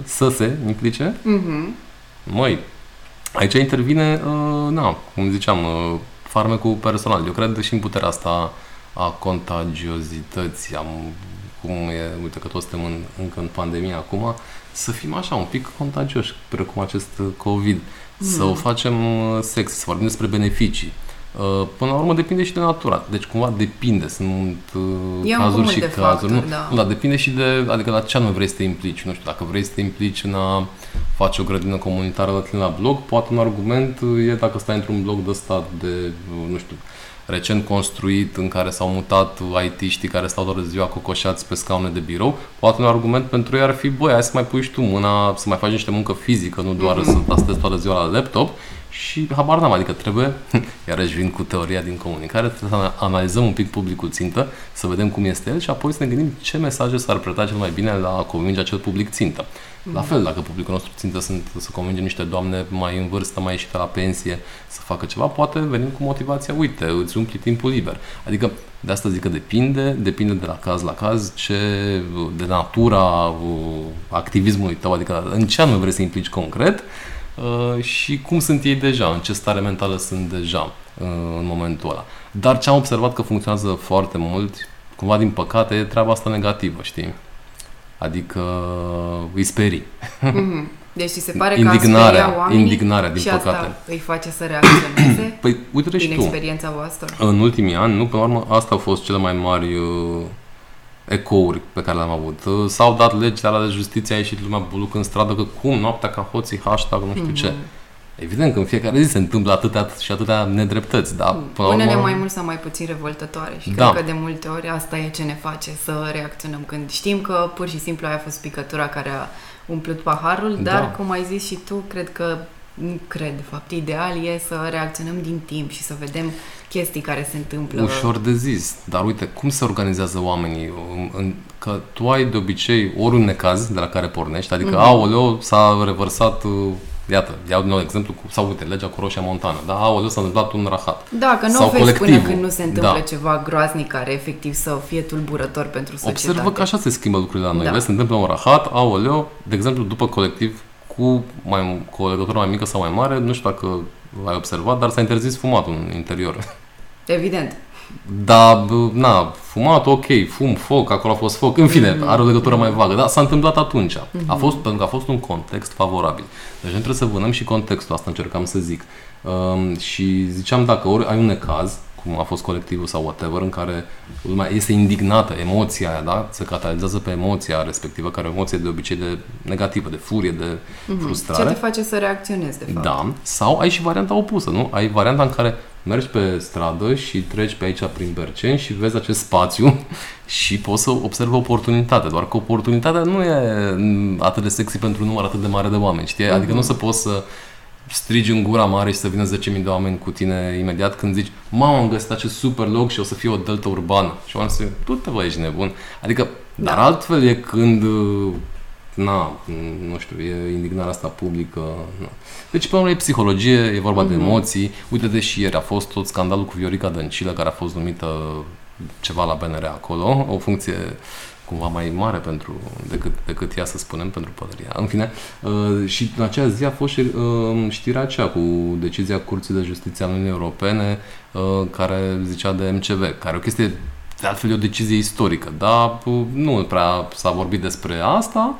să se implice? Mhm. Măi, aici intervine, uh, na, cum ziceam, uh, farmecul personal. Eu cred și în puterea asta a contagiozității, am, cum e, uite că toți suntem în, încă în pandemie acum, să fim așa, un pic contagioși, precum acest uh, COVID. Să o facem uh, sex, să vorbim despre beneficii. Uh, Până la urmă depinde și de natura. Deci cumva depinde. Sunt uh, E un cazuri cumul și de cazuri. factori, nu? da. Nu, dar depinde și de, adică la ce anume vrei să te implici. Nu știu, dacă vrei să te implici în a face o grădină comunitară la tine la blog, poate un argument e dacă stai într-un blog de stat de, nu știu, recent construit în care s-au mutat IT-știi care stau toată ziua cocoșați pe scaune de birou, poate un argument pentru ei ar fi, băi, hai să mai pui și tu mâna, să mai faci niște muncă fizică, nu doar să tastezi toată ziua la laptop și habar n-am, adică trebuie, *laughs* iarăși vin cu teoria din comunicare, trebuie să analizăm un pic publicul țintă, să vedem cum este el și apoi să ne gândim ce mesaje s-ar preta cel mai bine la a convinge acel public țintă. La fel, dacă publicul nostru țintă sunt să convingem niște doamne mai în vârstă, mai ieșite la pensie, să facă ceva, poate venim cu motivația, uite, îți umpli timpul liber. Adică, de asta zic că depinde, depinde de la caz la caz, ce, de natura uh, activismului tău, adică în ce anume vrei să implici concret uh, și cum sunt ei deja, în ce stare mentală sunt deja uh, în momentul ăla. Dar ce am observat că funcționează foarte mult, cumva din păcate, e treaba asta negativă, știi? Adică îi sperii. Mhm. Deci ți se pare că Indignarea, a speria oamenii indignarea, din și păcate. asta îi face să reacționeze *clears throat* Păi uite și din tu, experiența voastră? în ultimii ani, nu, până la urmă, asta au fost cele mai mari uh, ecouri pe care le-am avut. Uh, S-au dat legile alea de justiție, a ieșit lumea buluc în stradă că cum, noaptea ca hoții, hashtag, nu știu ce. Evident că în fiecare zi se întâmplă atâtea și atâtea nedreptăți, dar până Unele urmă... mai mult sau mai puțin revoltătoare și da. cred că de multe ori asta e ce ne face să reacționăm când știm că pur și simplu aia a fost picătura care a umplut paharul, da. dar cum ai zis și tu, cred că nu cred, de fapt, ideal e să reacționăm din timp și să vedem chestii care se întâmplă. Ușor de zis, dar uite, cum se organizează oamenii? Că tu ai de obicei ori un necaz de la care pornești, adică, mm-hmm. aoleo, s-a revărsat uh, Iată, iau din nou exemplu cu, sau uite, legea cu roșia montană. Da, aoleu, s-a întâmplat un rahat. Da, că nu sau vezi colectivul. până când nu se întâmplă da. ceva groaznic care efectiv să fie tulburător pentru societate. Observă că așa se schimbă lucrurile la noi. Da. Vezi, se întâmplă un rahat, aoleu, de exemplu, după colectiv, cu, mai, cu o legătură mai mică sau mai mare, nu știu dacă l-ai observat, dar s-a interzis fumatul în interior. Evident. Da, na, fumat, ok, fum, foc, acolo a fost foc, în fine, mm-hmm. are o legătură mai vagă, dar s-a întâmplat atunci. Mm-hmm. A fost, pentru că a fost un context favorabil. Deci noi trebuie să vânăm și contextul, asta încercam să zic. Um, și ziceam, dacă ori ai un necaz, cum a fost colectivul sau whatever, în care lumea este indignată, emoția aia, da? Se catalizează pe emoția respectivă, care e o emoție de obicei de negativă, de furie, de mm-hmm. frustrare. Ce te face să reacționezi, de fapt. Da. Sau ai și varianta opusă, nu? Ai varianta în care mergi pe stradă și treci pe aici prin Berceni și vezi acest spațiu *laughs* și poți să observi oportunitate. Doar că oportunitatea nu e atât de sexy pentru un număr atât de mare de oameni, știi? Mm-hmm. Adică nu se poți să strigi în gura mare și să vină 10.000 de oameni cu tine imediat când zici mamă, am găsit acest super loc și o să fie o delta urbană. Și oamenii să tu te vă ești nebun. Adică, da. dar altfel e când na, nu știu, e indignarea asta publică. Na. Deci, pe urmă, e psihologie, e vorba mm-hmm. de mhm. emoții. Uite-te și ieri a fost tot scandalul cu Viorica Dăncilă, care a fost numită ceva la BNR acolo, o funcție cumva mai mare pentru, decât, decât ea, să spunem, pentru pălăria. În fine, uh, și în acea zi a fost și uh, știrea aceea cu decizia Curții de Justiție a Uniunii Europene uh, care zicea de MCV, care o chestie, de altfel, e o decizie istorică, dar uh, nu prea s-a vorbit despre asta,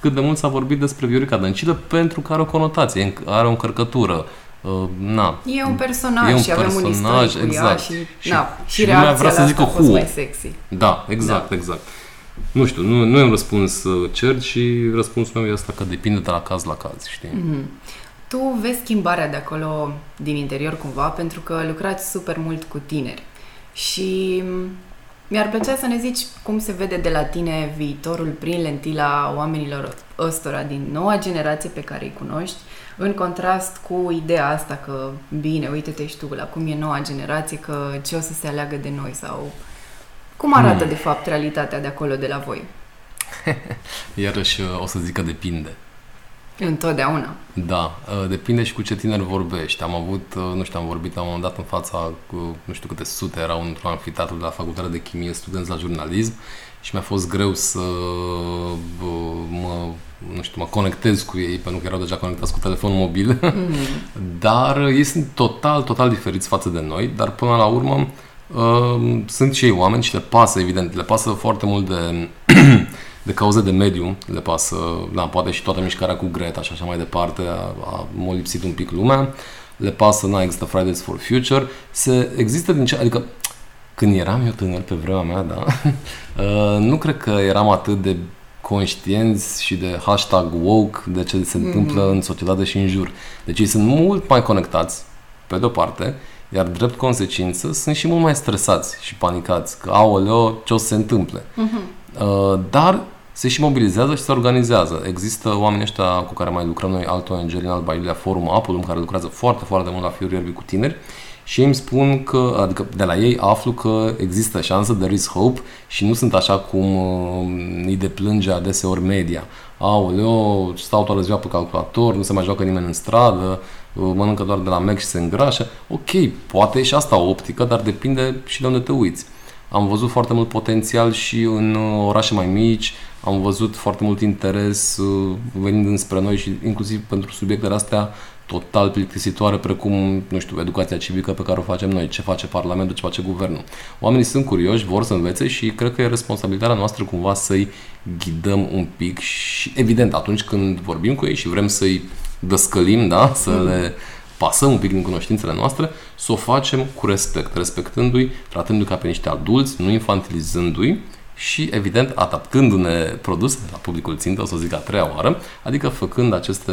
cât de mult s-a vorbit despre Viorica Dăncilă pentru că are o conotație, are o încărcătură. Uh, na. E un personaj e un și avem un istoric exact. și, și, na, și, și reacția vrea să zică a fost mai sexy. Da, exact, da. exact. Nu știu, nu, nu e un răspuns uh, cert și răspunsul meu e asta că depinde de la caz la caz, știi? Mm-hmm. Tu vezi schimbarea de acolo din interior cumva pentru că lucrați super mult cu tineri și mi-ar plăcea să ne zici cum se vede de la tine viitorul prin lentila oamenilor ăstora din noua generație pe care îi cunoști, în contrast cu ideea asta că, bine, uite-te și tu la cum e noua generație, că ce o să se aleagă de noi sau... Cum arată, hmm. de fapt, realitatea de acolo, de la voi? *laughs* Iarăși o să zic că depinde. Întotdeauna. Da, ă, depinde și cu ce tineri vorbești. Am avut, ă, nu știu, am vorbit la un moment dat în fața, cu, nu știu câte sute erau într-un anfiteatru de la facultatea de chimie, studenți la jurnalism și mi-a fost greu să mă, nu știu, mă conectez cu ei, pentru că erau deja conectați cu telefonul mobil, mm-hmm. *laughs* dar ei sunt total, total diferiți față de noi, dar până la urmă uh, sunt și ei oameni și le pasă, evident, le pasă foarte mult de *clears throat* de cauze de mediu, le pasă, da, poate și toată mișcarea cu Greta și așa mai departe, a, a molipsit un pic lumea, le pasă, na, există Fridays for Future, se, există din ce, adică când eram eu tânăr pe vremea mea, da, uh, *laughs* nu cred că eram atât de conștienți și de hashtag woke de ce se întâmplă mm-hmm. în societate și în jur. Deci ei sunt mult mai conectați, pe de-o parte, iar drept consecință sunt și mult mai stresați și panicați că, aoleo, ce o să se întâmple. Mm-hmm. Uh, dar se și mobilizează și se organizează. Există oameni ăștia cu care mai lucrăm noi, alt ONG din Alba Iulia, Forum Apulum, care lucrează foarte, foarte mult la Fiul Ierbii cu tineri și ei îmi spun că, adică de la ei aflu că există șansă, there is hope și nu sunt așa cum uh, îi deplânge adeseori media. Aoleo, stau toată ziua pe calculator, nu se mai joacă nimeni în stradă, uh, mănâncă doar de la Mac și se îngrașă. Ok, poate e și asta o optică, dar depinde și de unde te uiți. Am văzut foarte mult potențial și în uh, orașe mai mici, am văzut foarte mult interes uh, venind înspre noi și inclusiv pentru subiectele astea total plictisitoare precum, nu știu, educația civică pe care o facem noi, ce face Parlamentul, ce face Guvernul. Oamenii sunt curioși, vor să învețe și cred că e responsabilitatea noastră cumva să-i ghidăm un pic și evident atunci când vorbim cu ei și vrem să-i dăscălim, da, să mm. le pasăm un pic din cunoștințele noastre, să o facem cu respect, respectându-i, tratându-i ca pe niște adulți, nu infantilizându-i și, evident, adaptându-ne produse la publicul țintă, o să zic a treia oară, adică făcând aceste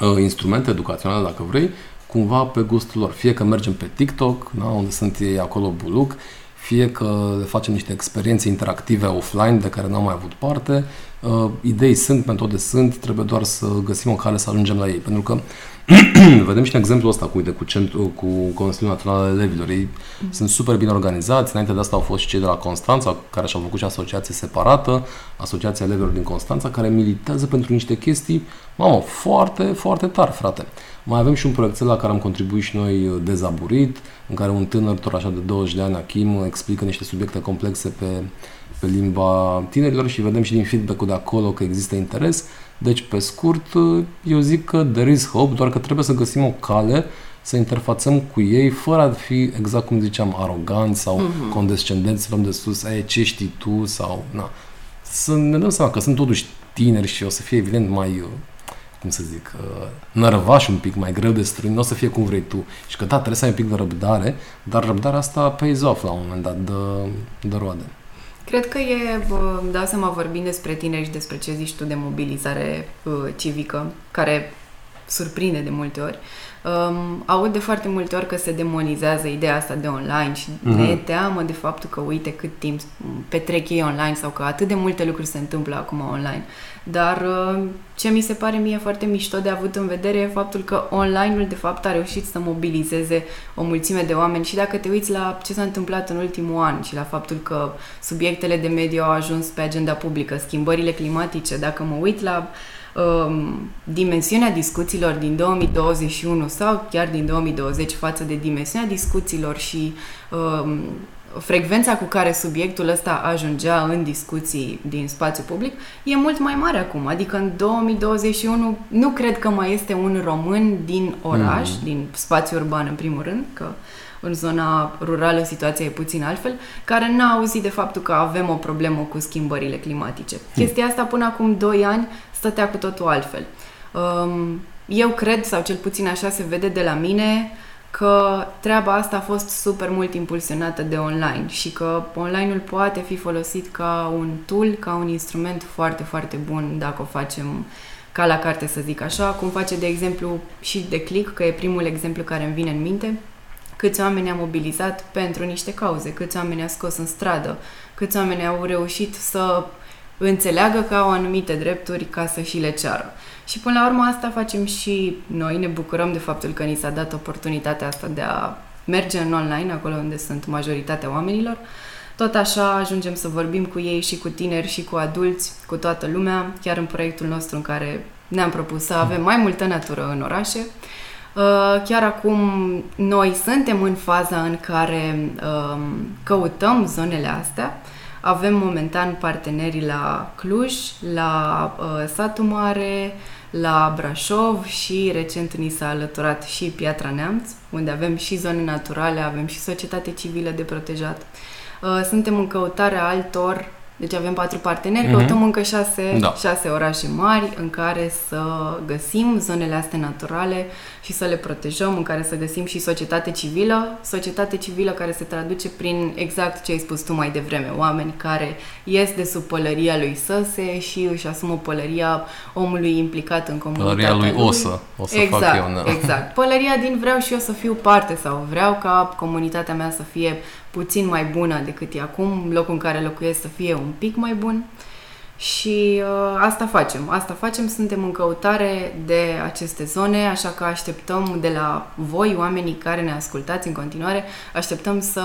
uh, instrumente educaționale, dacă vrei, cumva pe gustul lor. Fie că mergem pe TikTok, da, unde sunt ei acolo buluc, fie că le facem niște experiențe interactive offline de care n-am mai avut parte. Uh, idei sunt, metode sunt, trebuie doar să găsim o cale să ajungem la ei. Pentru că *clears throat* vedem și în exemplul ăsta cu, uite, cu, centru, cu Consiliul Național al Elevilor. Ei mm. sunt super bine organizați. Înainte de asta au fost și cei de la Constanța, care și-au făcut și asociație separată, Asociația Elevilor din Constanța, care militează pentru niște chestii, mamă, foarte, foarte tari, frate. Mai avem și un proiectel la care am contribuit și noi uh, dezaburit, în care un tânăr, tot așa de 20 de ani, Achim, explică niște subiecte complexe pe, pe limba tinerilor și vedem și din feedback-ul de acolo că există interes. Deci, pe scurt, uh, eu zic că there is hope, doar că trebuie să găsim o cale să interfațăm cu ei fără a fi, exact cum ziceam, aroganți sau mm-hmm. condescendenți, să luăm de sus, e, ce știi tu sau, na. Să ne dăm seama că sunt totuși tineri și o să fie evident mai uh, cum să zic, uh, nărăvaș un pic, mai greu de strâni, nu o să fie cum vrei tu. Și că da, trebuie să ai un pic de răbdare, dar răbdarea asta pays off la un moment dat, de, de roade. Cred că e, da seama, vorbind despre tine și despre ce zici tu de mobilizare uh, civică, care surprinde de multe ori. Um, aud de foarte multe ori că se demonizează ideea asta de online și mm-hmm. ne e teamă de faptul că uite cât timp petrec ei online sau că atât de multe lucruri se întâmplă acum online. Dar uh, ce mi se pare mie foarte mișto de avut în vedere e faptul că online-ul de fapt a reușit să mobilizeze o mulțime de oameni și dacă te uiți la ce s-a întâmplat în ultimul an și la faptul că subiectele de mediu au ajuns pe agenda publică, schimbările climatice, dacă mă uit la um, dimensiunea discuțiilor din 2021 sau chiar din 2020 față de dimensiunea discuțiilor și um, frecvența cu care subiectul ăsta ajungea în discuții din spațiu public e mult mai mare acum. Adică în 2021 nu cred că mai este un român din oraș, mm. din spațiu urban în primul rând, că în zona rurală situația e puțin altfel, care n-a auzit de faptul că avem o problemă cu schimbările climatice. Mm. Chestia asta până acum 2 ani stătea cu totul altfel. Um, eu cred, sau cel puțin așa se vede de la mine, că treaba asta a fost super mult impulsionată de online și că online-ul poate fi folosit ca un tool, ca un instrument foarte, foarte bun dacă o facem ca la carte, să zic așa, cum face, de exemplu, și de click, că e primul exemplu care îmi vine în minte, câți oameni a mobilizat pentru niște cauze, câți oameni a scos în stradă, câți oameni au reușit să înțeleagă că au anumite drepturi ca să și le ceară. Și până la urmă asta facem și noi, ne bucurăm de faptul că ni s-a dat oportunitatea asta de a merge în online, acolo unde sunt majoritatea oamenilor. Tot așa ajungem să vorbim cu ei și cu tineri și cu adulți, cu toată lumea, chiar în proiectul nostru în care ne-am propus să avem mai multă natură în orașe. Uh, chiar acum noi suntem în faza în care um, căutăm zonele astea avem momentan parteneri la Cluj, la uh, Satu Mare, la Brașov și recent ni s-a alăturat și Piatra Neamț, unde avem și zone naturale, avem și societate civilă de protejat. Uh, suntem în căutarea altor deci avem patru parteneri, mm-hmm. căutăm încă șase, da. șase orașe mari în care să găsim zonele astea naturale și să le protejăm, în care să găsim și societate civilă, societate civilă care se traduce prin exact ce ai spus tu mai devreme, oameni care ies de sub pălăria lui Săse și își asumă pălăria omului implicat în comunitatea Pălăria lui, lui. Osă, o să exact, fac eu. Da. Exact, pălăria din vreau și eu să fiu parte sau vreau ca comunitatea mea să fie puțin mai bună decât e acum, locul în care locuiesc să fie un pic mai bun. Și uh, asta facem. Asta facem, suntem în căutare de aceste zone, așa că așteptăm de la voi, oamenii care ne ascultați în continuare, așteptăm să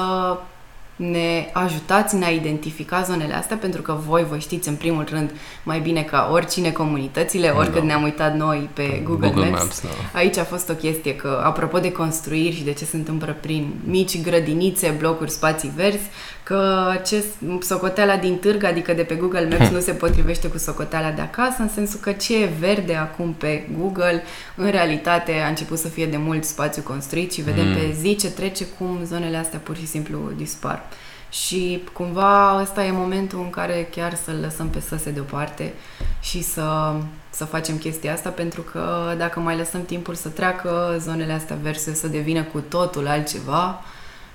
ne ajutați în a identifica zonele astea, pentru că voi vă știți în primul rând mai bine ca oricine comunitățile, oricât da. ne-am uitat noi pe Google, Google Maps. Maps da. Aici a fost o chestie că, apropo de construiri și de ce se întâmplă prin mici grădinițe, blocuri, spații verzi, că ce socoteala din târg, adică de pe Google Maps, nu se potrivește cu socoteala de acasă, în sensul că ce e verde acum pe Google, în realitate a început să fie de mult spațiu construit și vedem mm. pe zi ce trece cum zonele astea pur și simplu dispar. Și cumva ăsta e momentul în care chiar să-l lăsăm pe săse deoparte și să, să facem chestia asta, pentru că dacă mai lăsăm timpul să treacă, zonele astea verse să devină cu totul altceva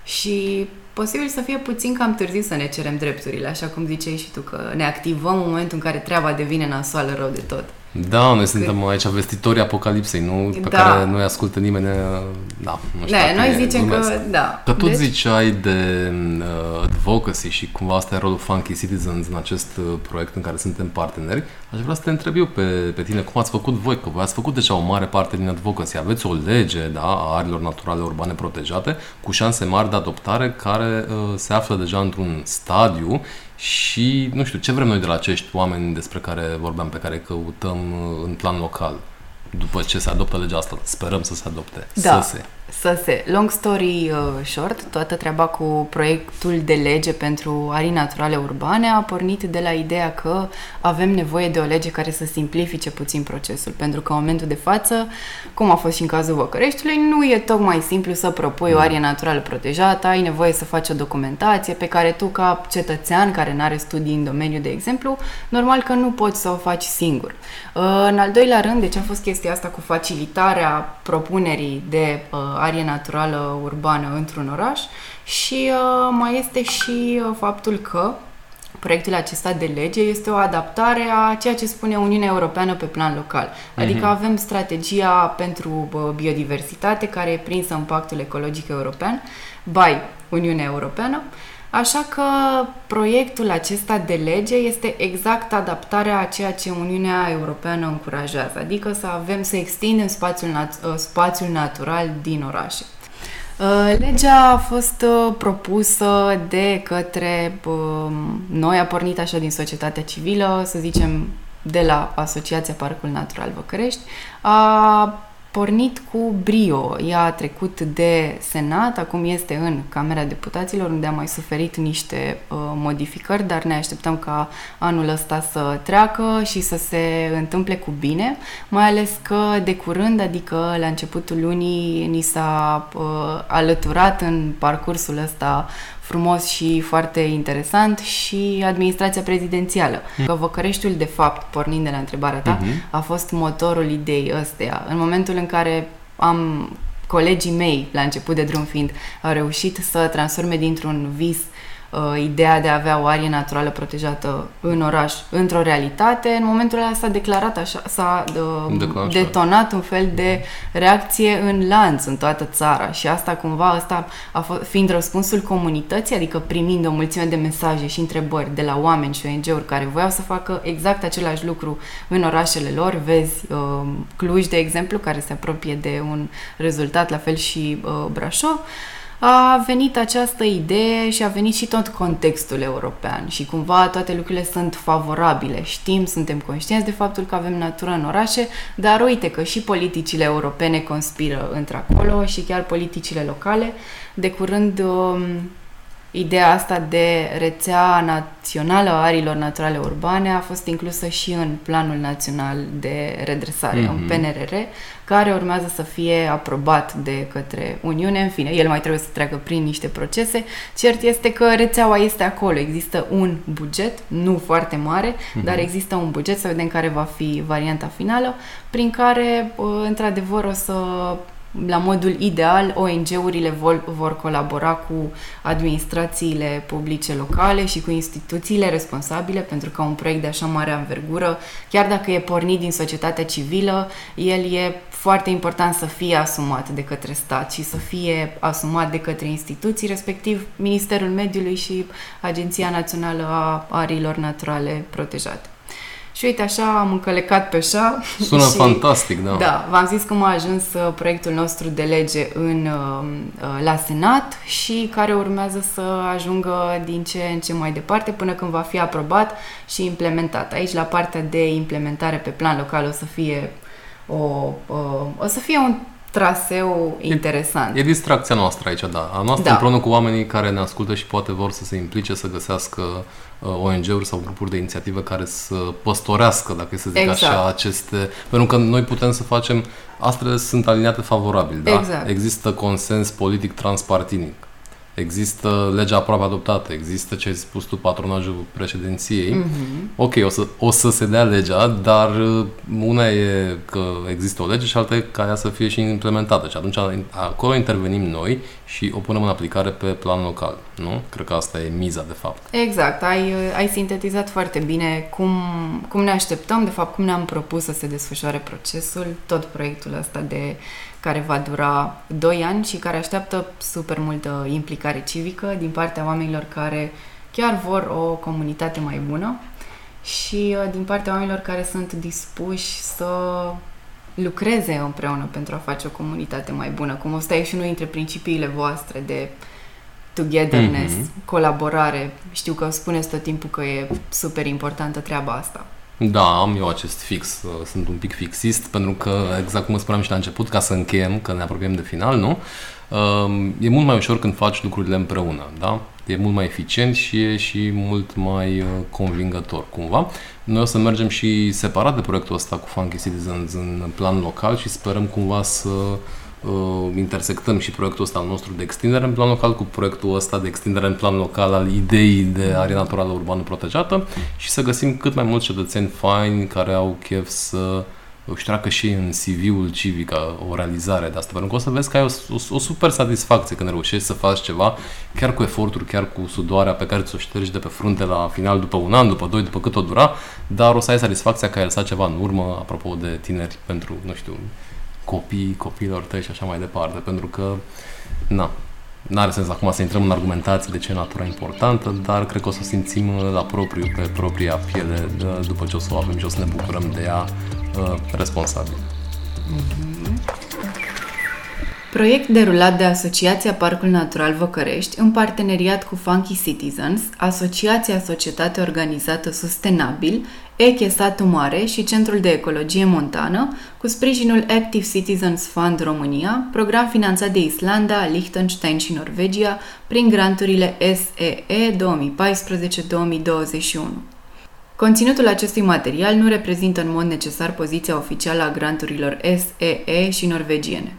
și posibil să fie puțin cam târziu să ne cerem drepturile, așa cum ziceai și tu, că ne activăm în momentul în care treaba devine nasoală rău de tot. Da, noi suntem aici vestitorii apocalipsei, nu pe Da. care nu ascultă nimeni. Da, nu știu Da, dacă noi e zicem glumesc. că da. Că tu Deci- ziceai de uh, advocacy și cumva asta e rolul Funky Citizens în acest uh, proiect în care suntem parteneri. Aș vrea să te întreb eu pe, pe tine cum ați făcut voi, că voi ați făcut deja o mare parte din advocacy. Aveți o lege da, a arilor naturale urbane protejate cu șanse mari de adoptare care uh, se află deja într-un stadiu și nu știu ce vrem noi de la acești oameni despre care vorbeam, pe care îi căutăm uh, în plan local. După ce se adoptă legea asta, sperăm să se adopte. Da. Să se. Să se. Long story uh, short, toată treaba cu proiectul de lege pentru arii naturale urbane a pornit de la ideea că avem nevoie de o lege care să simplifice puțin procesul. Pentru că în momentul de față, cum a fost și în cazul Văcăreștiului, nu e tocmai simplu să propui o arie naturală protejată, ai nevoie să faci o documentație pe care tu, ca cetățean care nu are studii în domeniu, de exemplu, normal că nu poți să o faci singur. Uh, În al doilea rând, deci a fost chestia asta cu facilitarea propunerii de uh, arie naturală urbană într-un oraș și uh, mai este și uh, faptul că proiectul acesta de lege este o adaptare a ceea ce spune Uniunea Europeană pe plan local. Adică avem strategia pentru uh, biodiversitate care e prinsă în Pactul Ecologic European by Uniunea Europeană. Așa că proiectul acesta de lege este exact adaptarea a ceea ce Uniunea Europeană încurajează, adică să avem să extindem spațiul, nat- uh, spațiul natural din orașe. Uh, Legea a fost uh, propusă de către um, noi, a pornit așa din societatea civilă, să zicem de la Asociația Parcul Natural Văcărești, a pornit cu brio. Ea a trecut de Senat, acum este în Camera Deputaților, unde a mai suferit niște uh, modificări, dar ne așteptăm ca anul ăsta să treacă și să se întâmple cu bine, mai ales că de curând, adică la începutul lunii, ni s-a uh, alăturat în parcursul ăsta frumos și foarte interesant și administrația prezidențială. Că Văcăreștiul, de fapt, pornind de la întrebarea ta, a fost motorul ideii ăsteia. În momentul în care am colegii mei, la început de drum fiind, au reușit să transforme dintr-un vis uh, ideea de a avea o arie naturală protejată în oraș într-o realitate, în momentul ăla s-a declarat așa, s-a uh, Declanșat. detonat un fel de reacție în lanț în toată țara și asta cumva, asta a fost, fiind răspunsul comunității, adică primind o mulțime de mesaje și întrebări de la oameni și ONG-uri care voiau să facă exact același lucru în orașele lor, vezi uh, Cluj, de exemplu, care se apropie de un rezultat, la fel și uh, Brașov, a venit această idee și a venit și tot contextul european și cumva toate lucrurile sunt favorabile. Știm, suntem conștienți de faptul că avem natură în orașe, dar uite că și politicile europene conspiră într-acolo și chiar politicile locale. De curând um, Ideea asta de rețea națională a arilor naturale urbane a fost inclusă și în Planul Național de Redresare, mm-hmm. un PNRR, care urmează să fie aprobat de către Uniune. În fine, el mai trebuie să treacă prin niște procese. Cert este că rețeaua este acolo. Există un buget, nu foarte mare, mm-hmm. dar există un buget, să vedem care va fi varianta finală, prin care, într-adevăr, o să la modul ideal, ONG-urile vor, vor colabora cu administrațiile publice locale și cu instituțiile responsabile, pentru că un proiect de așa mare învergură, chiar dacă e pornit din societatea civilă, el e foarte important să fie asumat de către stat și să fie asumat de către instituții, respectiv Ministerul Mediului și Agenția Națională a Arilor Naturale Protejate. Și uite, așa am încălecat pe așa. Sună *laughs* și, fantastic, da. Da, v-am zis cum a ajuns uh, proiectul nostru de lege în, uh, la Senat și care urmează să ajungă din ce în ce mai departe până când va fi aprobat și implementat. Aici, la partea de implementare pe plan local, o să fie o, o, o să fie un traseu interesant. E, e distracția noastră aici, da. A noastră Da. împreună cu oamenii care ne ascultă și poate vor să se implice, să găsească uh, ONG-uri sau grupuri de inițiativă care să păstorească, dacă e să zic Exact. așa, aceste... Pentru că noi putem să facem... Astea sunt aliniate favorabil, da? Exact. Există consens politic transpartinic. Există legea aproape adoptată, există ce ai spus tu, patronajul președinției. Mhm. Ok, o să, o să se dea legea, dar uh, una e că există o lege și alta e ca ea să fie și implementată. Și atunci acolo intervenim noi și o punem în aplicare pe plan local, nu? Cred că asta e miza, de fapt. Exact, ai, ai sintetizat foarte bine cum, cum ne așteptăm, de fapt cum ne-am propus să se desfășoare procesul, tot proiectul ăsta de care va dura 2 ani și care așteaptă super multă implicare civică din partea oamenilor care chiar vor o comunitate mai bună și uh, din partea oamenilor care sunt dispuși să lucreze împreună pentru a face o comunitate mai bună, cum o stai și unul dintre principiile voastre de togetherness, mm-hmm. colaborare. Știu că spuneți tot timpul că e super importantă treaba asta. Da, am eu acest fix, uh, sunt un pic fixist, pentru că, exact cum spuneam și la început, ca să încheiem, că ne apropiem de final, nu? Um, e mult mai ușor când faci lucrurile împreună, da? E mult mai eficient și e și mult mai uh, convingător, cumva. Noi o să mergem și separat de proiectul ăsta cu Funky Citizens în plan local și sperăm cumva să uh, intersectăm și proiectul ăsta al nostru de extindere în plan local cu proiectul ăsta de extindere în plan local al ideii de area naturală urbană protejată și să găsim cât mai mulți cetățeni faini care au chef să își treacă și în CV-ul civic o realizare de asta, pentru că o să vezi că ai o, o, o super satisfacție când reușești să faci ceva, chiar cu eforturi, chiar cu sudoarea pe care ți-o ștergi de pe frunte la final, după un an, după doi, după cât o dura, dar o să ai satisfacția că ai lăsat ceva în urmă, apropo de tineri, pentru, nu știu, copii, copiilor tăi și așa mai departe, pentru că, na, nu are sens acum să intrăm în argumentații de ce e natura importantă, dar cred că o să o simțim la propriu, pe propria piele, după ce o să o avem și o să ne bucurăm de ea uh, responsabil. Mm-hmm. Proiect derulat de Asociația Parcul Natural Văcărești în parteneriat cu Funky Citizens, Asociația Societate Organizată Sustenabil, Eche Satu Mare și Centrul de Ecologie Montană, cu sprijinul Active Citizens Fund România, program finanțat de Islanda, Liechtenstein și Norvegia prin granturile SEE 2014-2021. Conținutul acestui material nu reprezintă în mod necesar poziția oficială a granturilor SEE și norvegiene.